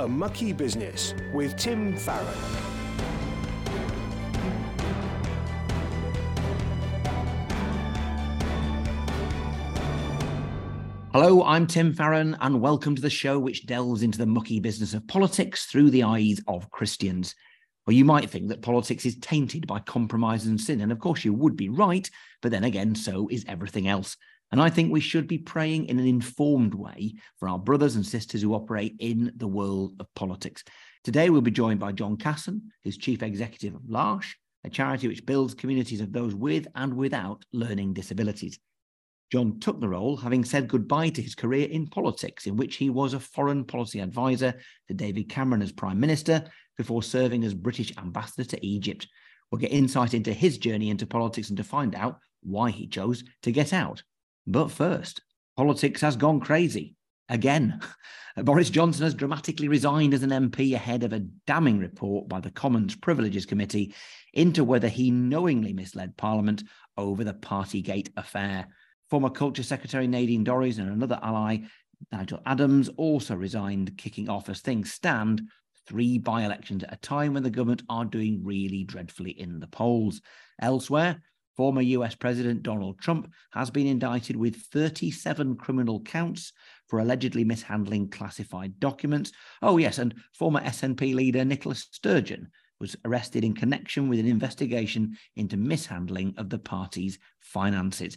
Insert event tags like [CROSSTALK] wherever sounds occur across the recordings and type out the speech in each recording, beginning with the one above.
A Mucky Business with Tim Farron. Hello, I'm Tim Farron, and welcome to the show which delves into the mucky business of politics through the eyes of Christians. Well, you might think that politics is tainted by compromise and sin, and of course you would be right, but then again, so is everything else. And I think we should be praying in an informed way for our brothers and sisters who operate in the world of politics. Today, we'll be joined by John Casson, who's Chief Executive of L'Arche, a charity which builds communities of those with and without learning disabilities. John took the role having said goodbye to his career in politics, in which he was a foreign policy advisor to David Cameron as Prime Minister before serving as British ambassador to Egypt. We'll get insight into his journey into politics and to find out why he chose to get out. But first, politics has gone crazy again. [LAUGHS] Boris Johnson has dramatically resigned as an MP ahead of a damning report by the Commons Privileges Committee into whether he knowingly misled Parliament over the Partygate affair. Former Culture Secretary Nadine Dorries and another ally, Nigel Adams, also resigned, kicking off as things stand three by elections at a time when the government are doing really dreadfully in the polls. Elsewhere, Former US President Donald Trump has been indicted with 37 criminal counts for allegedly mishandling classified documents. Oh, yes, and former SNP leader Nicola Sturgeon was arrested in connection with an investigation into mishandling of the party's finances.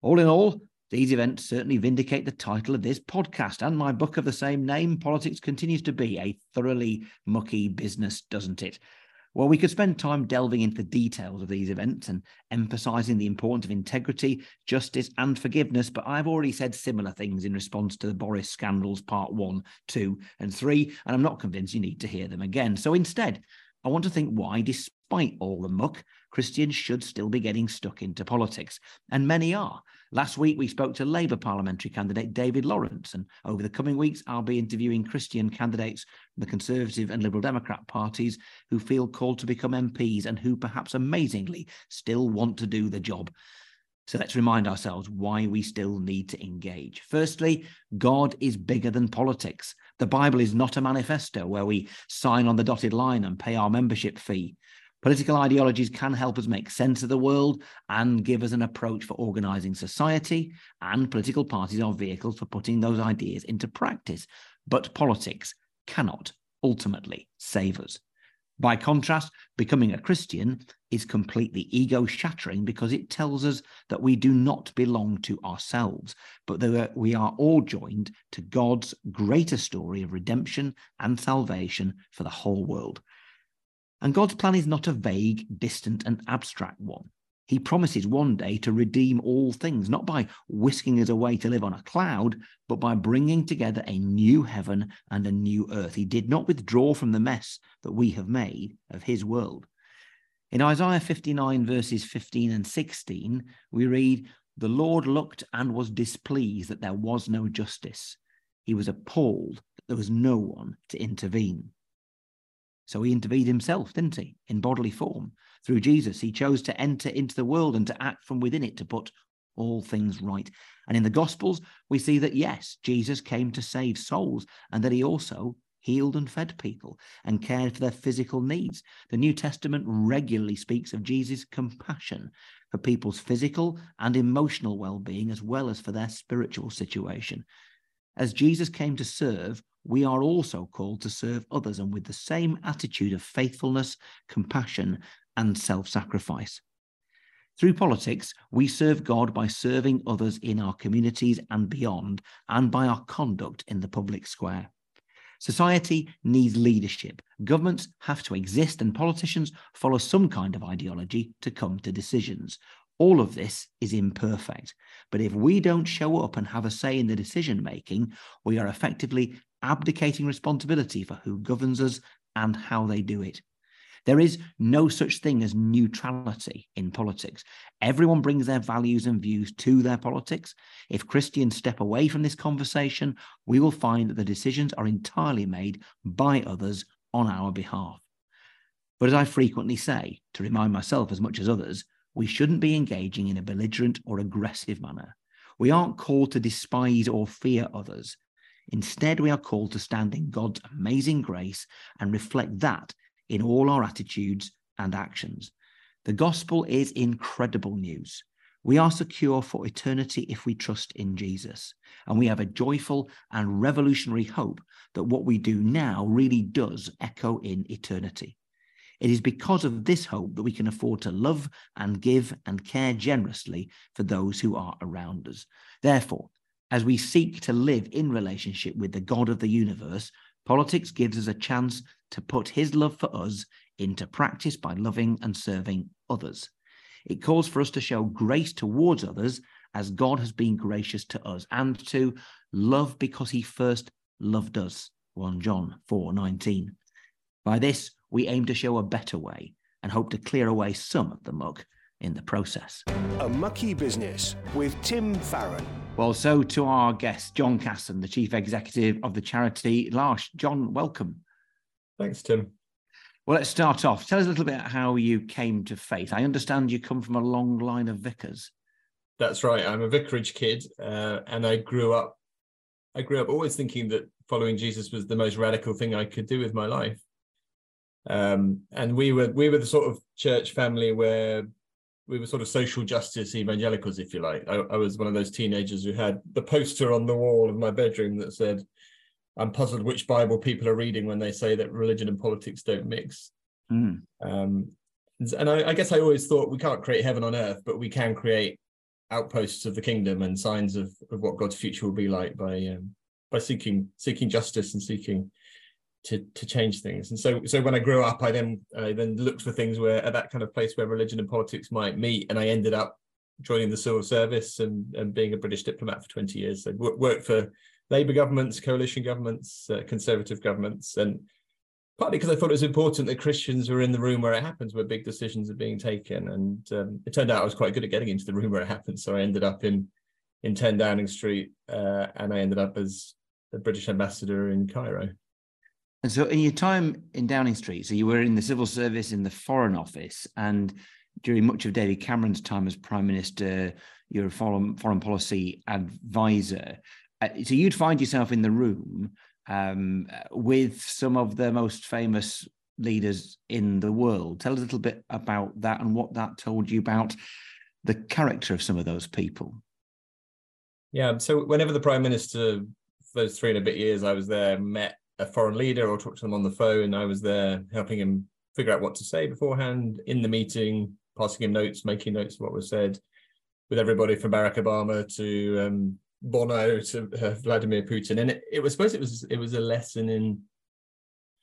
All in all, these events certainly vindicate the title of this podcast and my book of the same name. Politics continues to be a thoroughly mucky business, doesn't it? Well, we could spend time delving into the details of these events and emphasizing the importance of integrity, justice, and forgiveness, but I've already said similar things in response to the Boris scandals, part one, two, and three, and I'm not convinced you need to hear them again. So instead, I want to think why, despite all the muck, Christians should still be getting stuck into politics. And many are. Last week, we spoke to Labour parliamentary candidate David Lawrence. And over the coming weeks, I'll be interviewing Christian candidates from the Conservative and Liberal Democrat parties who feel called to become MPs and who, perhaps amazingly, still want to do the job. So let's remind ourselves why we still need to engage. Firstly, God is bigger than politics. The Bible is not a manifesto where we sign on the dotted line and pay our membership fee. Political ideologies can help us make sense of the world and give us an approach for organizing society, and political parties are vehicles for putting those ideas into practice. But politics cannot ultimately save us. By contrast, becoming a Christian is completely ego shattering because it tells us that we do not belong to ourselves, but that we are all joined to God's greater story of redemption and salvation for the whole world. And God's plan is not a vague, distant, and abstract one. He promises one day to redeem all things, not by whisking us away to live on a cloud, but by bringing together a new heaven and a new earth. He did not withdraw from the mess that we have made of his world. In Isaiah 59, verses 15 and 16, we read, The Lord looked and was displeased that there was no justice. He was appalled that there was no one to intervene. So he intervened himself, didn't he, in bodily form? Through Jesus, he chose to enter into the world and to act from within it to put all things right. And in the Gospels, we see that yes, Jesus came to save souls and that he also healed and fed people and cared for their physical needs. The New Testament regularly speaks of Jesus' compassion for people's physical and emotional well being as well as for their spiritual situation. As Jesus came to serve, we are also called to serve others and with the same attitude of faithfulness, compassion, and self sacrifice. Through politics, we serve God by serving others in our communities and beyond, and by our conduct in the public square. Society needs leadership. Governments have to exist, and politicians follow some kind of ideology to come to decisions. All of this is imperfect. But if we don't show up and have a say in the decision making, we are effectively abdicating responsibility for who governs us and how they do it. There is no such thing as neutrality in politics. Everyone brings their values and views to their politics. If Christians step away from this conversation, we will find that the decisions are entirely made by others on our behalf. But as I frequently say, to remind myself as much as others, we shouldn't be engaging in a belligerent or aggressive manner. We aren't called to despise or fear others. Instead, we are called to stand in God's amazing grace and reflect that in all our attitudes and actions. The gospel is incredible news. We are secure for eternity if we trust in Jesus. And we have a joyful and revolutionary hope that what we do now really does echo in eternity. It is because of this hope that we can afford to love and give and care generously for those who are around us. Therefore, as we seek to live in relationship with the God of the universe, politics gives us a chance to put his love for us into practice by loving and serving others. It calls for us to show grace towards others as God has been gracious to us and to love because he first loved us. 1 John 4 19. By this, we aim to show a better way and hope to clear away some of the muck in the process. A Mucky Business with Tim Farron. Well, so to our guest, John Casson, the Chief Executive of the charity L'Arche. John, welcome. Thanks, Tim. Well, let's start off. Tell us a little bit how you came to faith. I understand you come from a long line of vicars. That's right. I'm a vicarage kid, uh, and I grew up. I grew up always thinking that following Jesus was the most radical thing I could do with my life. Um, and we were we were the sort of church family where we were sort of social justice evangelicals, if you like. I, I, was one of those teenagers who had the poster on the wall of my bedroom that said, "I'm puzzled which Bible people are reading when they say that religion and politics don't mix." Mm. Um, and I, I guess I always thought we can't create heaven on earth, but we can create outposts of the kingdom and signs of, of what God's future will be like by um, by seeking seeking justice and seeking to to change things. And so so when I grew up, I then I then looked for things where at that kind of place where religion and politics might meet, and I ended up joining the civil service and, and being a British diplomat for 20 years. So worked for Labour governments, coalition governments, uh, conservative governments, and partly because I thought it was important that Christians were in the room where it happens, where big decisions are being taken. And um, it turned out I was quite good at getting into the room where it happens. So I ended up in in 10 Downing Street, uh, and I ended up as the British ambassador in Cairo. And so, in your time in Downing Street, so you were in the civil service in the Foreign Office, and during much of David Cameron's time as Prime Minister, you're a foreign, foreign policy advisor. Uh, so, you'd find yourself in the room um, with some of the most famous leaders in the world. Tell us a little bit about that and what that told you about the character of some of those people. Yeah. So, whenever the Prime Minister, those three and a bit years I was there, met a foreign leader or talk to them on the phone. I was there helping him figure out what to say beforehand in the meeting, passing him notes, making notes of what was said, with everybody from Barack Obama to um, Bono to uh, Vladimir Putin. And it, it was supposed it was it was a lesson in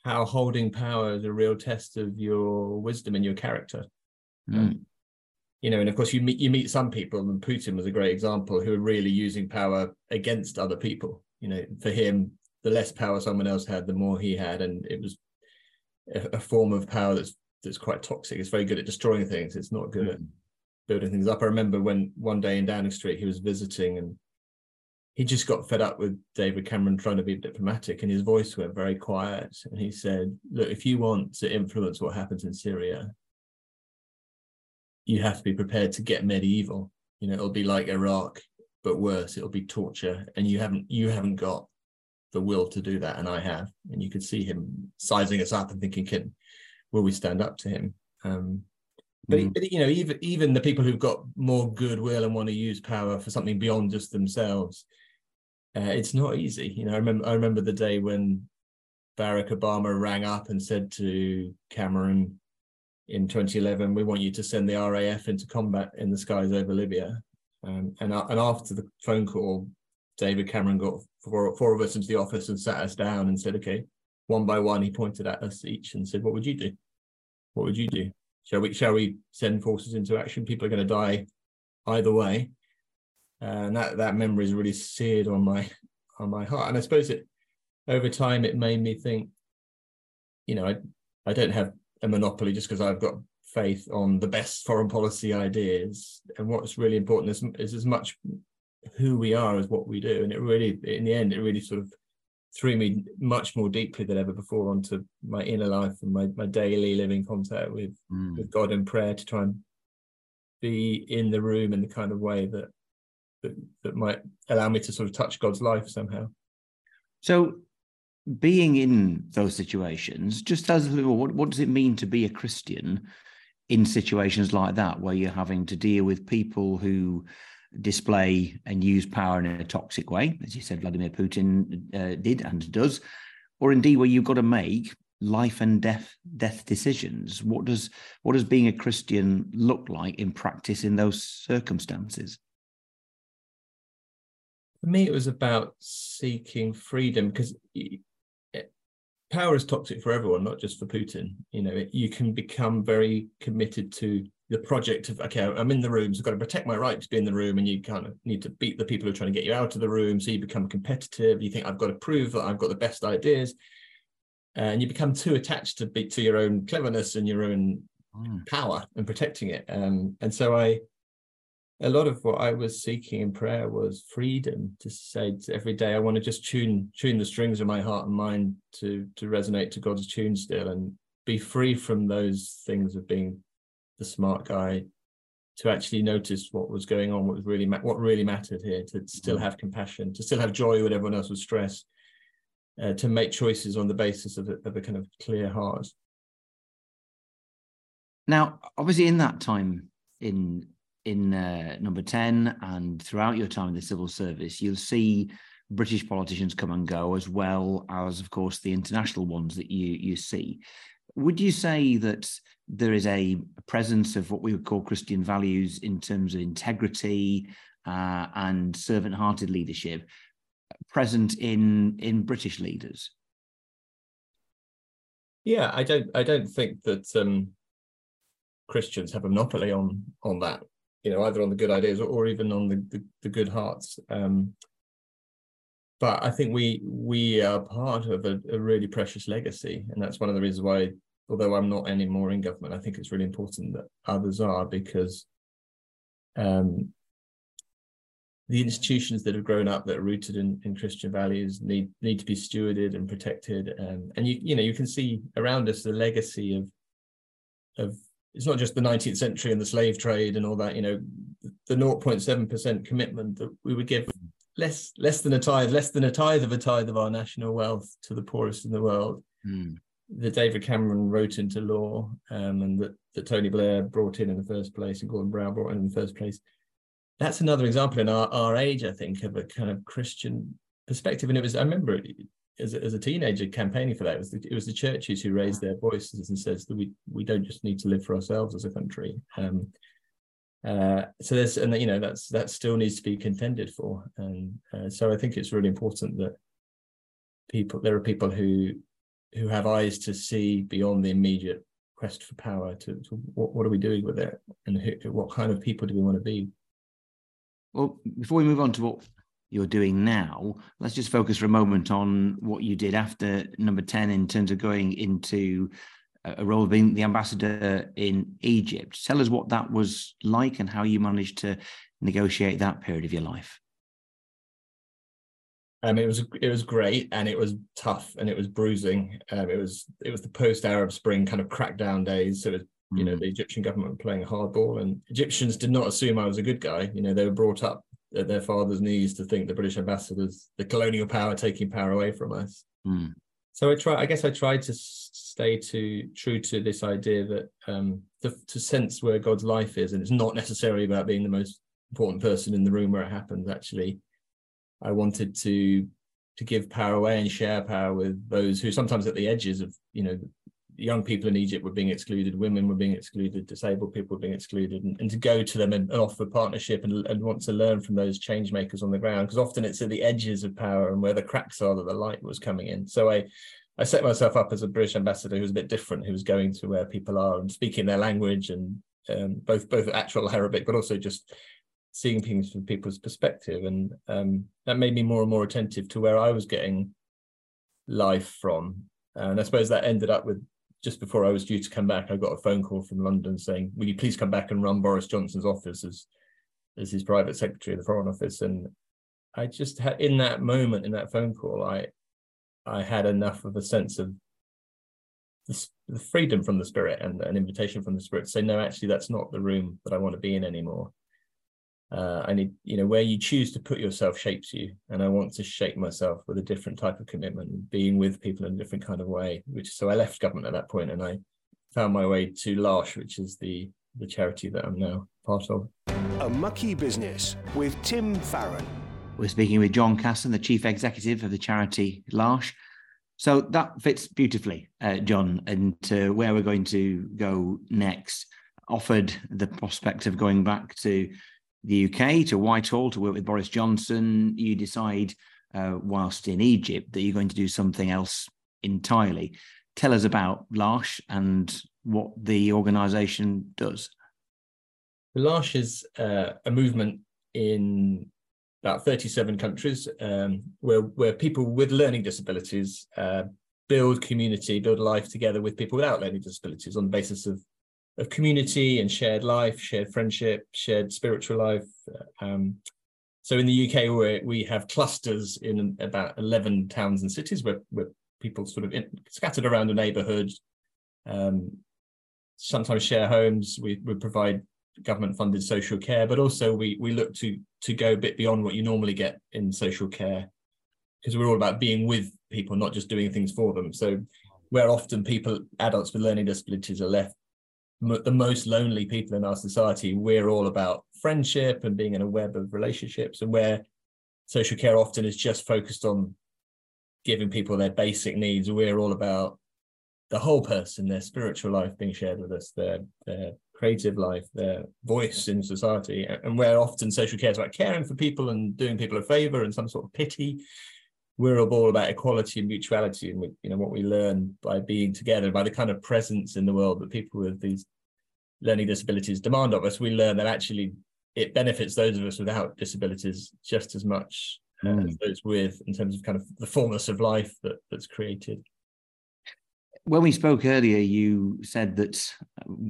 how holding power is a real test of your wisdom and your character. Mm. You know, and of course you meet you meet some people, and Putin was a great example, who are really using power against other people. You know, for him, the less power someone else had, the more he had, and it was a, a form of power that's that's quite toxic. It's very good at destroying things. It's not good mm. at building things up. I remember when one day in Downing Street he was visiting and he just got fed up with David Cameron trying to be diplomatic and his voice went very quiet. And he said, Look, if you want to influence what happens in Syria, you have to be prepared to get medieval. You know, it'll be like Iraq, but worse. It'll be torture. And you haven't you haven't got the will to do that, and I have. And you could see him sizing us up and thinking, "Can will we stand up to him?" Um, but, mm. but, you know, even even the people who've got more goodwill and want to use power for something beyond just themselves, uh, it's not easy. You know, I remember I remember the day when Barack Obama rang up and said to Cameron in 2011, "We want you to send the RAF into combat in the skies over Libya." Um, and and after the phone call, David Cameron got four, four of us into the office and sat us down and said, okay, one by one, he pointed at us each and said, what would you do? What would you do? Shall we, shall we send forces into action? People are going to die either way. And that, that memory is really seared on my, on my heart. And I suppose it, over time, it made me think, you know, I, I don't have a monopoly just because I've got faith on the best foreign policy ideas. And what's really important is, is as much who we are as what we do. And it really, in the end, it really sort of threw me much more deeply than ever before onto my inner life and my, my daily living contact with, mm. with God in prayer to try and be in the room in the kind of way that, that that might allow me to sort of touch God's life somehow. So, being in those situations, just us what, what does it mean to be a Christian in situations like that, where you're having to deal with people who display and use power in a toxic way, as you said, Vladimir Putin uh, did and does, or indeed where you've got to make life and death death decisions. What does what does being a Christian look like in practice in those circumstances? For me, it was about seeking freedom because power is toxic for everyone, not just for Putin. You know, it, you can become very committed to the project of okay, I'm in the room, so I've got to protect my right to be in the room, and you kind of need to beat the people who are trying to get you out of the room. So you become competitive. You think I've got to prove that I've got the best ideas, and you become too attached to be, to your own cleverness and your own mm. power and protecting it. Um, and so I a lot of what I was seeking in prayer was freedom to say to every day I want to just tune tune the strings of my heart and mind to to resonate to God's tune still and be free from those things of being the smart guy to actually notice what was going on what was really ma- what really mattered here to still mm. have compassion to still have joy when everyone else was stressed uh, to make choices on the basis of a, of a kind of clear heart now obviously in that time in in uh, number 10 and throughout your time in the civil service, you'll see British politicians come and go, as well as, of course, the international ones that you, you see. Would you say that there is a presence of what we would call Christian values in terms of integrity uh, and servant hearted leadership present in, in British leaders? Yeah, I don't I don't think that um, Christians have a monopoly on on that you know, either on the good ideas or, or even on the, the, the good hearts. Um, but I think we we are part of a, a, really precious legacy, and that's one of the reasons why, although I'm not anymore in government, I think it's really important that others are because um, the institutions that have grown up that are rooted in, in Christian values need need to be stewarded and protected. Um, and you you know you can see around us the legacy of of it's not just the 19th century and the slave trade and all that you know the 0.7% commitment that we would give less less than a tithe less than a tithe of a tithe of our national wealth to the poorest in the world mm. That david cameron wrote into law um, and that, that tony blair brought in in the first place and gordon brown brought in in the first place that's another example in our, our age i think of a kind of christian perspective and it was i remember as a, as a teenager campaigning for that. It was, the, it was the churches who raised their voices and says that we we don't just need to live for ourselves as a country. Um, uh, so there's and you know that's that still needs to be contended for, and uh, so I think it's really important that people there are people who who have eyes to see beyond the immediate quest for power. To, to what, what are we doing with it, and who, what kind of people do we want to be? Well, before we move on to what you're doing now. Let's just focus for a moment on what you did after number 10 in terms of going into a role of being the ambassador in Egypt. Tell us what that was like and how you managed to negotiate that period of your life. Um, it was it was great and it was tough and it was bruising. Um, it was it was the post Arab Spring kind of crackdown days. So it was, you know mm. the Egyptian government playing hardball and Egyptians did not assume I was a good guy. You know they were brought up at their father's knees to think the British ambassadors, the colonial power, taking power away from us. Mm. So I try. I guess I tried to stay to true to this idea that um, to, to sense where God's life is, and it's not necessarily about being the most important person in the room where it happens. Actually, I wanted to to give power away and share power with those who sometimes at the edges of you know young people in Egypt were being excluded, women were being excluded, disabled people were being excluded, and, and to go to them and, and offer partnership and, and, want to learn from those change makers on the ground, because often it's at the edges of power and where the cracks are that the light was coming in. So I, I set myself up as a British ambassador who was a bit different, who was going to where people are and speaking their language and um, both both actual Arabic, but also just seeing things from people's perspective, and um, that made me more and more attentive to where I was getting life from. And I suppose that ended up with just before I was due to come back, I got a phone call from London saying, "Will you please come back and run Boris Johnson's office as as his private secretary of the Foreign Office?" And I just had in that moment, in that phone call, I I had enough of a sense of the, the freedom from the spirit and an invitation from the spirit to say, "No, actually, that's not the room that I want to be in anymore." Uh, I need, you know, where you choose to put yourself shapes you. And I want to shape myself with a different type of commitment, being with people in a different kind of way. Which so I left government at that point and I found my way to L'Arche, which is the the charity that I'm now part of. A Mucky Business with Tim Farron. We're speaking with John Casson, the chief executive of the charity L'Arche. So that fits beautifully, uh, John, into where we're going to go next. Offered the prospect of going back to the UK, to Whitehall, to work with Boris Johnson. You decide, uh, whilst in Egypt, that you're going to do something else entirely. Tell us about L'Arche and what the organisation does. L'Arche is uh, a movement in about 37 countries um, where, where people with learning disabilities uh, build community, build life together with people without learning disabilities on the basis of, of community and shared life, shared friendship, shared spiritual life. Um, so in the UK, where we have clusters in about 11 towns and cities where, where people sort of in, scattered around the neighborhood, um, sometimes share homes. We, we provide government funded social care, but also we we look to to go a bit beyond what you normally get in social care because we're all about being with people, not just doing things for them. So where often people, adults with learning disabilities, are left the most lonely people in our society, we're all about friendship and being in a web of relationships, and where social care often is just focused on giving people their basic needs. We're all about the whole person, their spiritual life being shared with us, their their creative life, their voice in society, and where often social care is about caring for people and doing people a favor and some sort of pity. We're all about equality and mutuality, and we, you know what we learn by being together, by the kind of presence in the world that people with these learning disabilities demand of us. We learn that actually it benefits those of us without disabilities just as much mm. as those with, in terms of kind of the fullness of life that that's created when we spoke earlier, you said that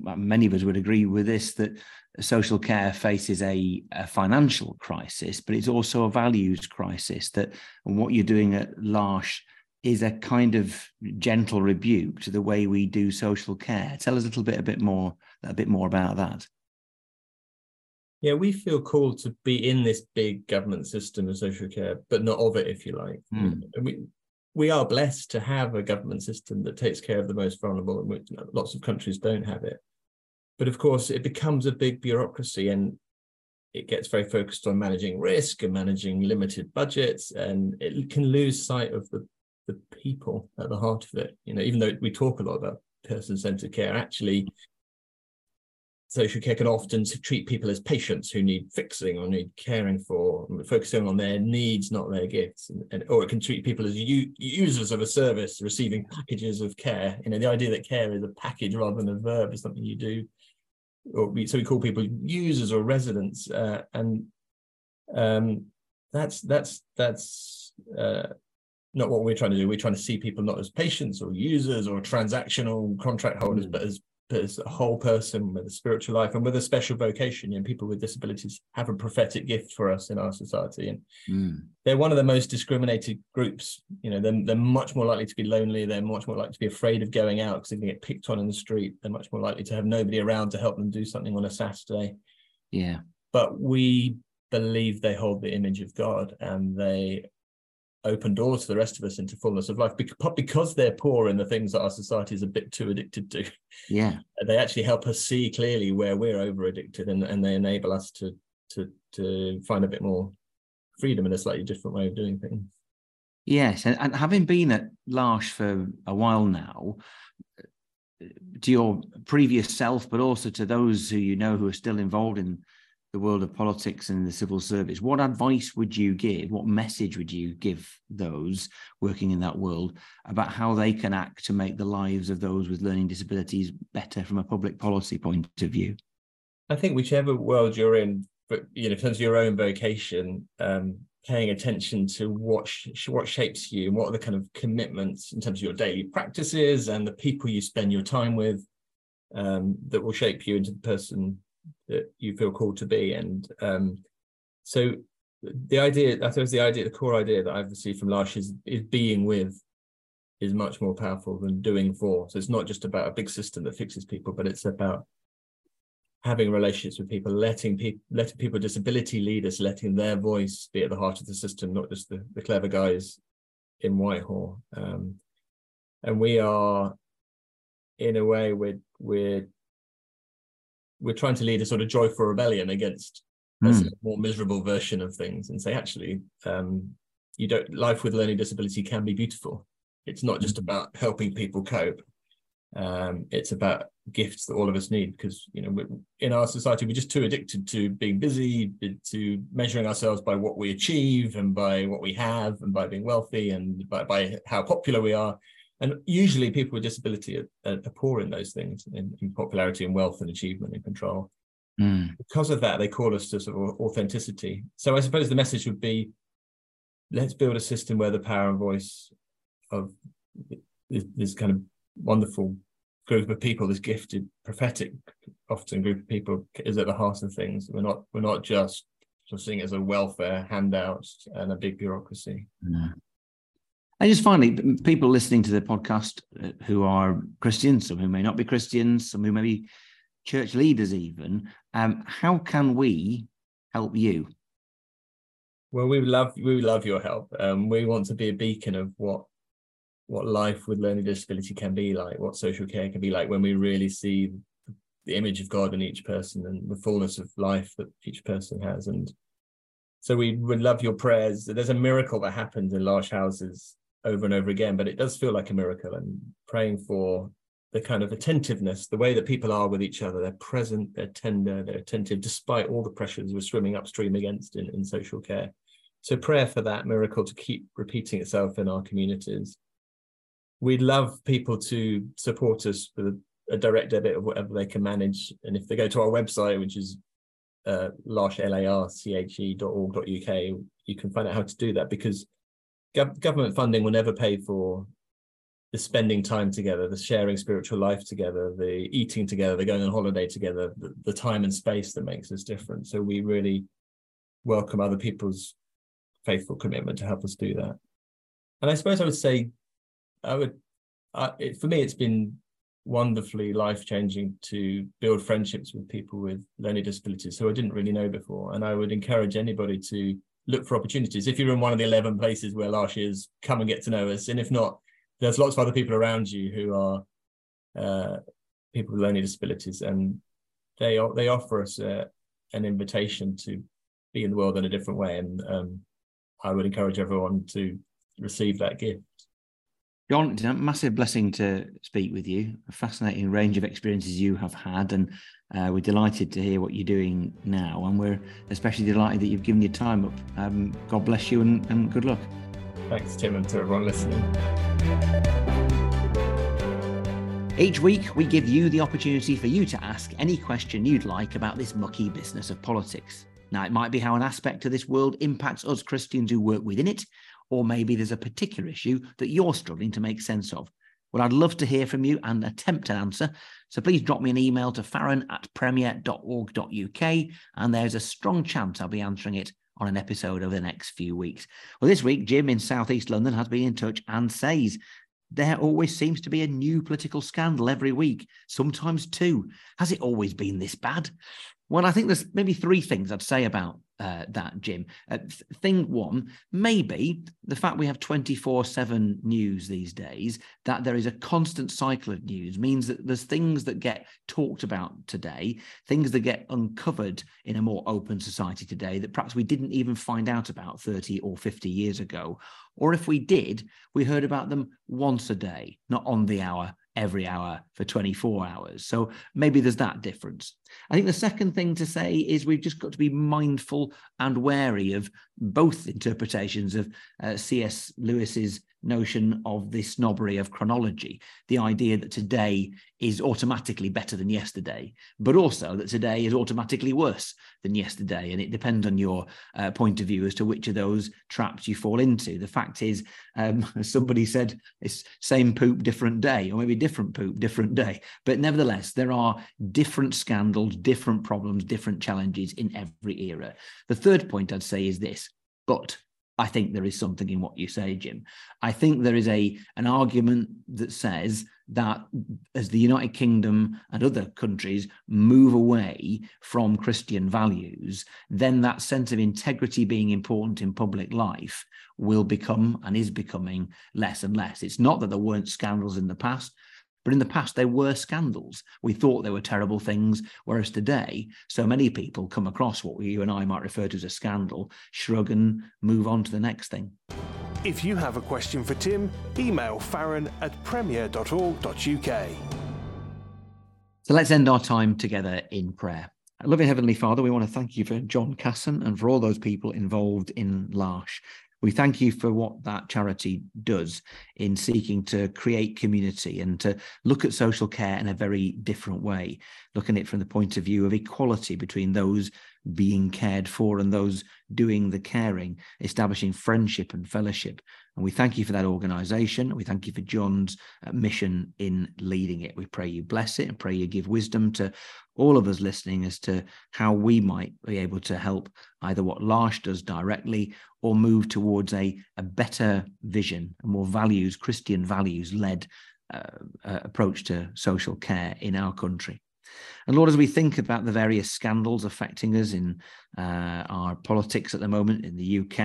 uh, many of us would agree with this that social care faces a, a, financial crisis, but it's also a values crisis. That what you're doing at L'Arche is a kind of gentle rebuke to the way we do social care. Tell us a little bit, a bit more, a bit more about that. Yeah, we feel called to be in this big government system of social care, but not of it, if you like. Mm. We we are blessed to have a government system that takes care of the most vulnerable, and which lots of countries don't have it. But of course, it becomes a big bureaucracy, and it gets very focused on managing risk and managing limited budgets, and it can lose sight of the the people at the heart of it. You know, even though we talk a lot about person-centered care, actually social care can often treat people as patients who need fixing or need caring for, focusing on their needs, not their gifts. And, and or it can treat people as u- users of a service, receiving packages of care. You know, the idea that care is a package rather than a verb is something you do. Or we, so we call people users or residents, uh, and um, that's that's that's uh, not what we're trying to do. We're trying to see people not as patients or users or transactional contract holders, mm. but as as a whole person with a spiritual life and with a special vocation. You know, people with disabilities have a prophetic gift for us in our society, and mm. they're one of the most discriminated groups. You know, they're, they're much more likely to be lonely. They're much more likely to be afraid of going out because they can get picked on in the street. They're much more likely to have nobody around to help them do something on a Saturday. Yeah, but we believe they hold the image of God and they open doors to the rest of us into fullness of life because they're poor in the things that our society is a bit too addicted to. Yeah. [LAUGHS] They actually help us see clearly where we're over addicted and, and they enable us to to to find a bit more freedom in a slightly different way of doing things. Yes and, and having been at L'Arche for a while now to your previous self but also to those who you know who are still involved in the world of politics and the civil service, what advice would you give? What message would you give those working in that world about how they can act to make the lives of those with learning disabilities better from a public policy point of view? I think whichever world you're in, but you know, in terms of your own vocation, um, paying attention to what sh- what shapes you and what are the kind of commitments in terms of your daily practices and the people you spend your time with um, that will shape you into the person that you feel called to be. And um, so the idea, I suppose the idea, the core idea that I've received from L'Arche is, is being with is much more powerful than doing for. So it's not just about a big system that fixes people, but it's about having relationships with people, letting people letting people with disability leaders, letting their voice be at the heart of the system, not just the, the clever guys in Whitehall. Um, and we are, in a way, we're we're we're trying to lead a sort of joyful rebellion against mm. a hmm. more miserable version of things and say, actually, um, you don't life with learning disability can be beautiful. It's not just hmm. about helping people cope. Um, it's about gifts that all of us need because you know in our society we're just too addicted to being busy to measuring ourselves by what we achieve and by what we have and by being wealthy and by, by how popular we are and usually people with disability are, are poor in those things in, in, popularity and wealth and achievement and control mm. because of that they call us to sort of authenticity so i suppose the message would be let's build a system where the power and voice of this, this kind of wonderful group of people, this gifted, prophetic, often group of people, is at the heart of things. We're not we're not just seeing it as a welfare handout and a big bureaucracy. No. And just finally, people listening to the podcast uh, who are Christians, some who may not be Christians, some who may be church leaders, even, um, how can we help you? Well, we love we love your help. Um, we want to be a beacon of what what life with learning disability can be like, what social care can be like when we really see the image of God in each person and the fullness of life that each person has. And so we would love your prayers. There's a miracle that happens in L'Arche houses over and over again, but it does feel like a miracle. And praying for the kind of attentiveness, the way that people are with each other, they're present, they're tender, they're attentive, despite all the pressures we're swimming upstream against in, in social care. So prayer for that miracle to keep repeating itself in our communities we'd love people to support us with a, direct debit of whatever they can manage. And if they go to our website, which is uh, larche, L-A-R-C-H-E.org.uk, you can find out how to do that because gov- government funding will never pay for the spending time together, the sharing spiritual life together, the eating together, the going on holiday together, the, the time and space that makes us different. So we really welcome other people's faithful commitment to help us do that. And I suppose I would say I would, it, for me, it's been wonderfully life changing to build friendships with people with learning disabilities who I didn't really know before. And I would encourage anybody to look for opportunities. If you're in one of the 11 places where L'Arche is, come and get to know us. And if not, there's lots of other people around you who are uh, people with learning disabilities, and they they offer us uh, an invitation to be in the world in a different way. And um, I would encourage everyone to receive that gift. John, it's a massive blessing to speak with you. A fascinating range of experiences you have had, and uh, we're delighted to hear what you're doing now. And we're especially delighted that you've given your time up. Um, God bless you and, and good luck. Thanks, Tim, and to everyone listening. Each week, we give you the opportunity for you to ask any question you'd like about this mucky business of politics. Now, it might be how an aspect of this world impacts us Christians who work within it, or maybe there's a particular issue that you're struggling to make sense of. Well, I'd love to hear from you and attempt an answer. So please drop me an email to farron at premier.org.uk, and there's a strong chance I'll be answering it on an episode over the next few weeks. Well, this week, Jim in Southeast London has been in touch and says, there always seems to be a new political scandal every week, sometimes two. Has it always been this bad? Well, I think there's maybe three things I'd say about uh, that, Jim. Uh, th- thing one, maybe the fact we have 24 7 news these days, that there is a constant cycle of news, means that there's things that get talked about today, things that get uncovered in a more open society today that perhaps we didn't even find out about 30 or 50 years ago. Or if we did, we heard about them once a day, not on the hour every hour for 24 hours. So maybe there's that difference. I think the second thing to say is we've just got to be mindful and wary of both interpretations of uh, C.S. Lewis's notion of the snobbery of chronology, the idea that today is automatically better than yesterday, but also that today is automatically worse than yesterday. And it depends on your uh, point of view as to which of those traps you fall into. The fact is, um, [LAUGHS] as somebody said, it's same poop, different day, or maybe different poop, different day. But nevertheless, there are different scandals, different problems, different challenges in every era. The third point I'd say is this, but I think there is something in what you say, Jim. I think there is a an argument that says that as the United Kingdom and other countries move away from Christian values, then that sense of integrity being important in public life will become and is becoming less and less. It's not that there weren't scandals in the past. But in the past, there were scandals. We thought they were terrible things, whereas today, so many people come across what you and I might refer to as a scandal, shrug and move on to the next thing. If you have a question for Tim, email farron at premier.org.uk. So let's end our time together in prayer. Loving Heavenly Father, we want to thank you for John Casson and for all those people involved in L'Arche. We thank you for what that charity does in seeking to create community and to look at social care in a very different way, looking at it from the point of view of equality between those being cared for and those doing the caring, establishing friendship and fellowship. And we thank you for that organization. We thank you for John's uh, mission in leading it. We pray you bless it and pray you give wisdom to all of us listening as to how we might be able to help either what L'Arche does directly or move towards a, a better vision, a more values, Christian values led uh, uh, approach to social care in our country. And Lord, as we think about the various scandals affecting us in uh, our politics at the moment in the UK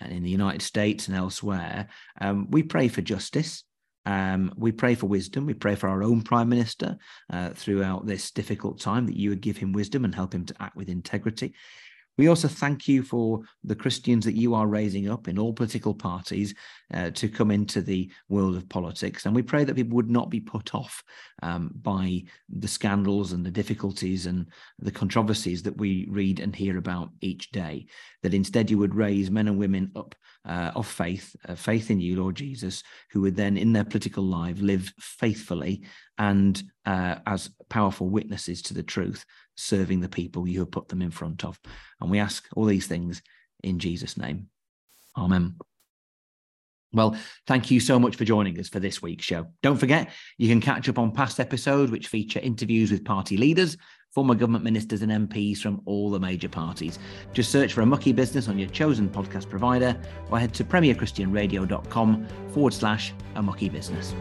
and in the United States and elsewhere, um, we pray for justice. Um, we pray for wisdom. We pray for our own Prime Minister uh, throughout this difficult time that you would give him wisdom and help him to act with integrity. We also thank you for the Christians that you are raising up in all political parties uh, to come into the world of politics. And we pray that people would not be put off um, by the scandals and the difficulties and the controversies that we read and hear about each day, that instead you would raise men and women up uh, of faith, uh, faith in you, Lord Jesus, who would then in their political life live faithfully and uh, as powerful witnesses to the truth serving the people you have put them in front of. And we ask all these things in Jesus' name. Amen. Well, thank you so much for joining us for this week's show. Don't forget, you can catch up on past episodes which feature interviews with party leaders, former government ministers, and MPs from all the major parties. Just search for a mucky business on your chosen podcast provider or head to premierchristianradio.com forward slash a mucky business.